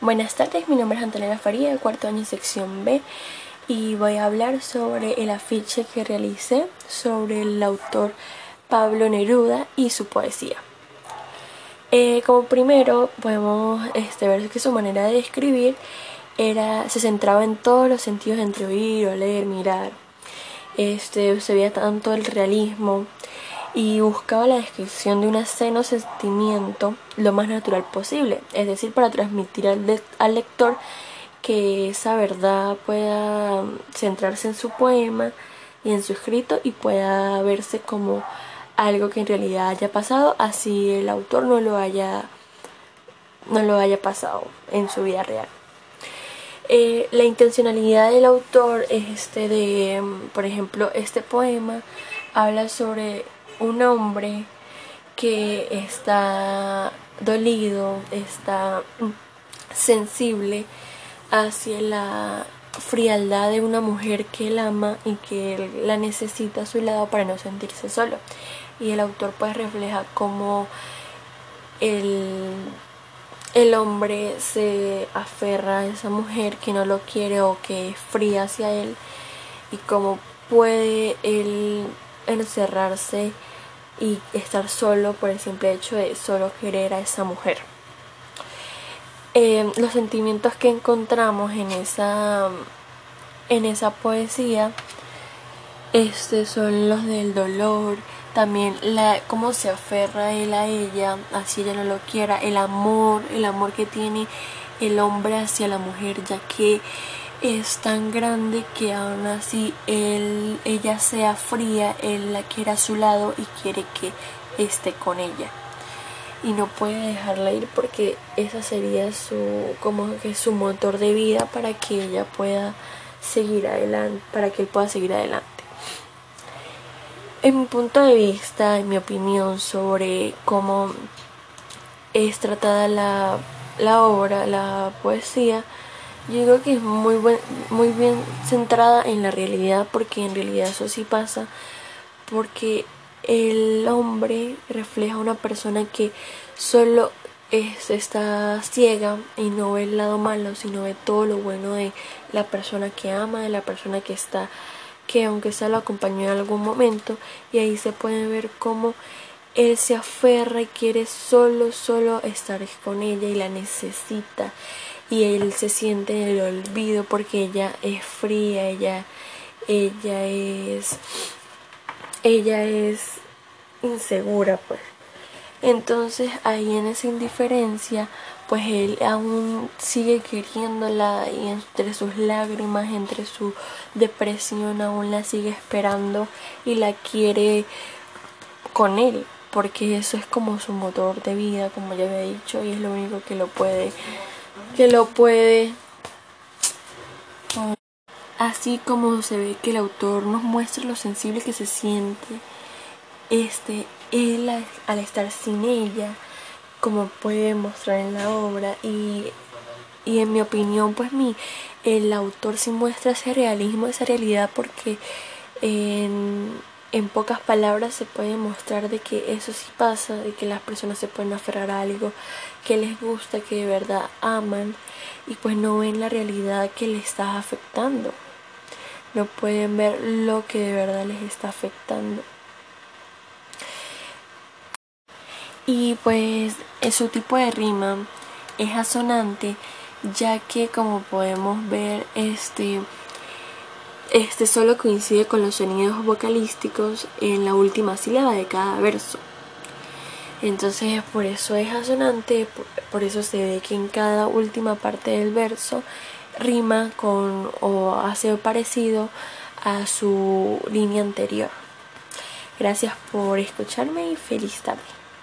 Buenas tardes, mi nombre es Antonella Faría, de cuarto año sección B y voy a hablar sobre el afiche que realicé sobre el autor Pablo Neruda y su poesía. Eh, como primero podemos este, ver que su manera de escribir era, se centraba en todos los sentidos entre oír, oler, mirar. Este, se veía tanto el realismo, y buscaba la descripción de una escena sentimiento lo más natural posible, es decir, para transmitir al, al lector que esa verdad pueda centrarse en su poema y en su escrito y pueda verse como algo que en realidad haya pasado, así el autor no lo haya no lo haya pasado en su vida real. Eh, la intencionalidad del autor es este de, por ejemplo, este poema habla sobre un hombre que está dolido, está sensible hacia la frialdad de una mujer que él ama y que él la necesita a su lado para no sentirse solo. Y el autor pues refleja cómo el, el hombre se aferra a esa mujer que no lo quiere o que es fría hacia él y cómo puede él encerrarse y estar solo por el simple hecho de solo querer a esa mujer. Eh, los sentimientos que encontramos en esa, en esa poesía este, son los del dolor, también la, cómo se aferra él a ella, así ella no lo quiera, el amor, el amor que tiene el hombre hacia la mujer, ya que es tan grande que aún así él, ella sea fría, él la quiere a su lado y quiere que esté con ella. Y no puede dejarla ir porque esa sería su, como que su motor de vida para que ella pueda seguir adelante, para que él pueda seguir adelante. En mi punto de vista, en mi opinión sobre cómo es tratada la, la obra, la poesía, yo digo que es muy, buen, muy bien centrada en la realidad porque en realidad eso sí pasa porque el hombre refleja una persona que solo es, está ciega y no ve el lado malo, sino ve todo lo bueno de la persona que ama, de la persona que está, que aunque sea lo acompañó en algún momento, y ahí se puede ver cómo él se aferra y quiere solo, solo estar con ella y la necesita y él se siente en el olvido porque ella es fría, ella, ella es, ella es insegura, pues. Entonces ahí en esa indiferencia, pues él aún sigue queriéndola y entre sus lágrimas, entre su depresión, aún la sigue esperando y la quiere con él, porque eso es como su motor de vida, como ya había dicho, y es lo único que lo puede que lo puede así como se ve que el autor nos muestra lo sensible que se siente este él al, estar sin ella como puede mostrar en la obra y, y en mi opinión pues mi el autor sí muestra ese realismo esa realidad porque en en pocas palabras se puede mostrar de que eso sí pasa, de que las personas se pueden aferrar a algo que les gusta, que de verdad aman y pues no ven la realidad que les está afectando. No pueden ver lo que de verdad les está afectando. Y pues su tipo de rima es asonante ya que como podemos ver este este solo coincide con los sonidos vocalísticos en la última sílaba de cada verso. Entonces por eso es asonante, por, eso se ve que en cada última parte del verso rima con o hace parecido a su línea anterior. Gracias por escucharme y feliz tarde.